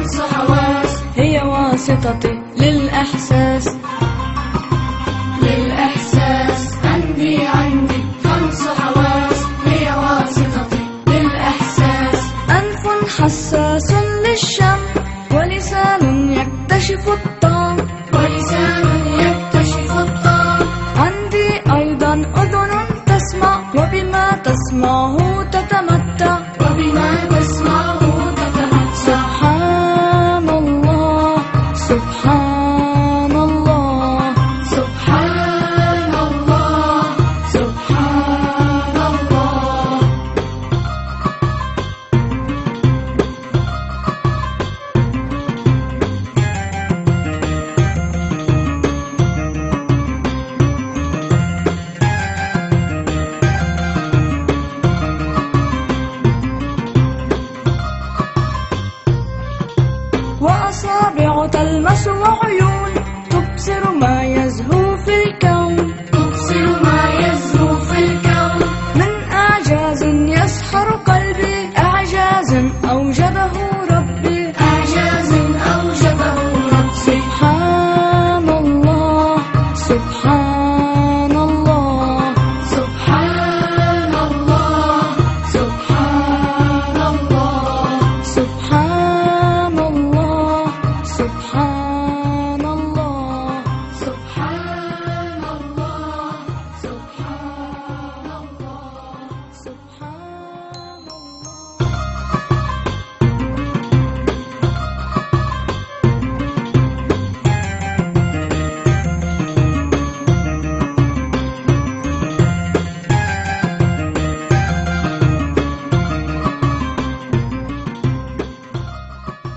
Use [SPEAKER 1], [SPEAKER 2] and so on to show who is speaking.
[SPEAKER 1] خمس حواس هي واسطتي للإحساس. للإحساس عندي عندي خمس حواس هي واسطتي للإحساس. أنف حساس للشم ولسان يكتشف الطعم ولسان يكتشف الطعم عندي أيضا أذن تسمع وبما تسمعه تتمتع. وأصابع تلمس وعيون تبصر ما يزهو في الكون. تبصر ما يزهو في الكون. من إعجاز يسحر قلبي. إعجاز أوجده ربي. إعجاز أوجده ربي. سبحان الله. سبحان